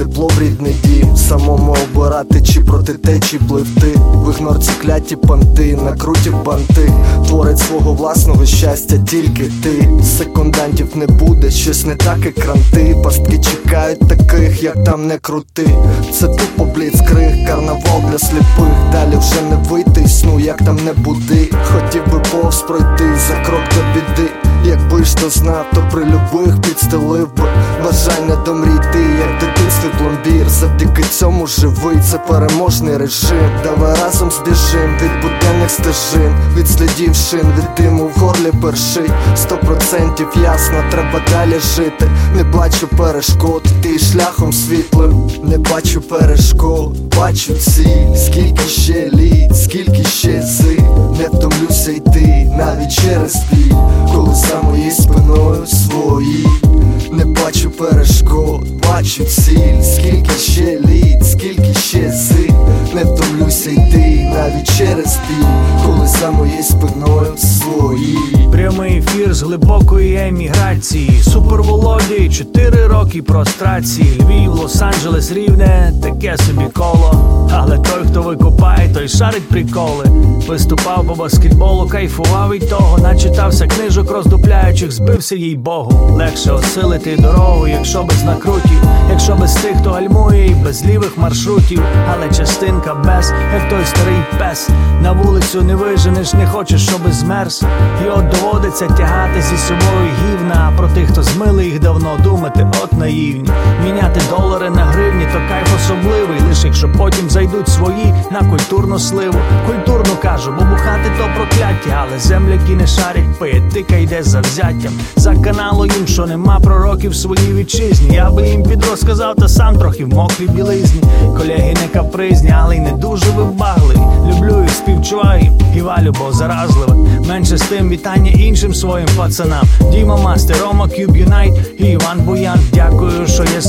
тепло в рідний дім. Самому обирати чи проти течі пливти. В ігнорці кляті панти, накруті банти. Творить свого власного щастя тільки ти. Секундантів не буде, щось не так і кранти. Пастки чекають таких, як там не крути. Це тупо бліцкриг, карнавал для сліпих. Далі вже не вийти сну, як там не буди. Хотів би повз пройти за крок до біди. Якби ж то знав, то при любих підстелив би Бажання домрійти, як в дитинстві пломбір. Завдяки цьому живий, це переможний режим. Давай разом збіжим від буденних стежин Від слідів шин, від диму в горлі перший Сто процентів ясно, треба далі жити. Не бачу перешкод, ти шляхом світлим. Не бачу перешкод, бачу ціль. Скільки ще літ, скільки ще зим. Не втомлюся йти навіть через біль. Коли за моєю спиною свої бачу ціль Скільки ще літ, скільки ще зим Не втомлюся йти навіть через біль Коли за моєю спиною свої Прямий ефір з глибокої еміграції. Супер Володі, 4 роки прострації. Львів, Лос-Анджелес, рівне, таке собі коло. Але той, хто викопає, той шарить приколи. Виступав по баскетболу, кайфував від того, начитався книжок, роздупляючих, збився їй Богу. Легше осилити дорогу, якщо без накрутів, якщо без тих, хто гальмує, і без лівих маршрутів. Але частинка без, як той старий пес. На вулицю не виженеш, не хочеш, щоби змерз. І от доводиться тягати зі собою гівна. А про тих, хто змили їх давно, думати, от наївні. Міняти долари на гривні, то кайф особливий. Лише якщо потім зайдуть свої на культурну сливу. Культурну кажу, бо бухати то прокляття, але земляки не шарять, поетика йде за взяттям. За каналу їм, що нема пророків в своїй вітчизні. Я би їм підрозказав, та сам трохи в мокрій білизні. Колеги не капризні, але й не дуже вибагливі. Люблю їх, співчуваю їм і валю, бо заразливе. Менше з тим вітання іншим своїм пацанам. Діма Мастер, Рома Кюб Юнайт і Іван Буян. Дякую, що є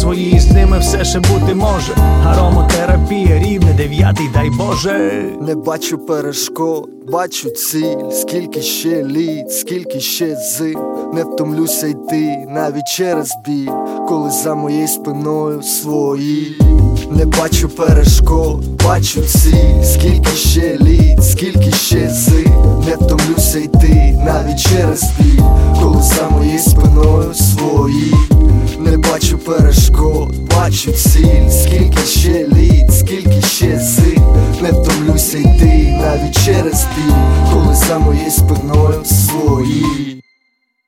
все ще бути може. Аромотерапія, рівне дев'ятий, дай Боже. Не бачу перешкод, бачу ціль, скільки ще літ, скільки ще зим, не втомлюся йти навіть через біль, коли за моєю спиною свої. Не бачу перешкод, бачу ціль, скільки ще літ, скільки ще зим, не втомлюся йти навіть через біль, коли за моєю спиною свої. Бачу ціль, скільки ще літ, скільки ще зим, не втомлюся йти навіть через біль, коли за моєю спиною свої.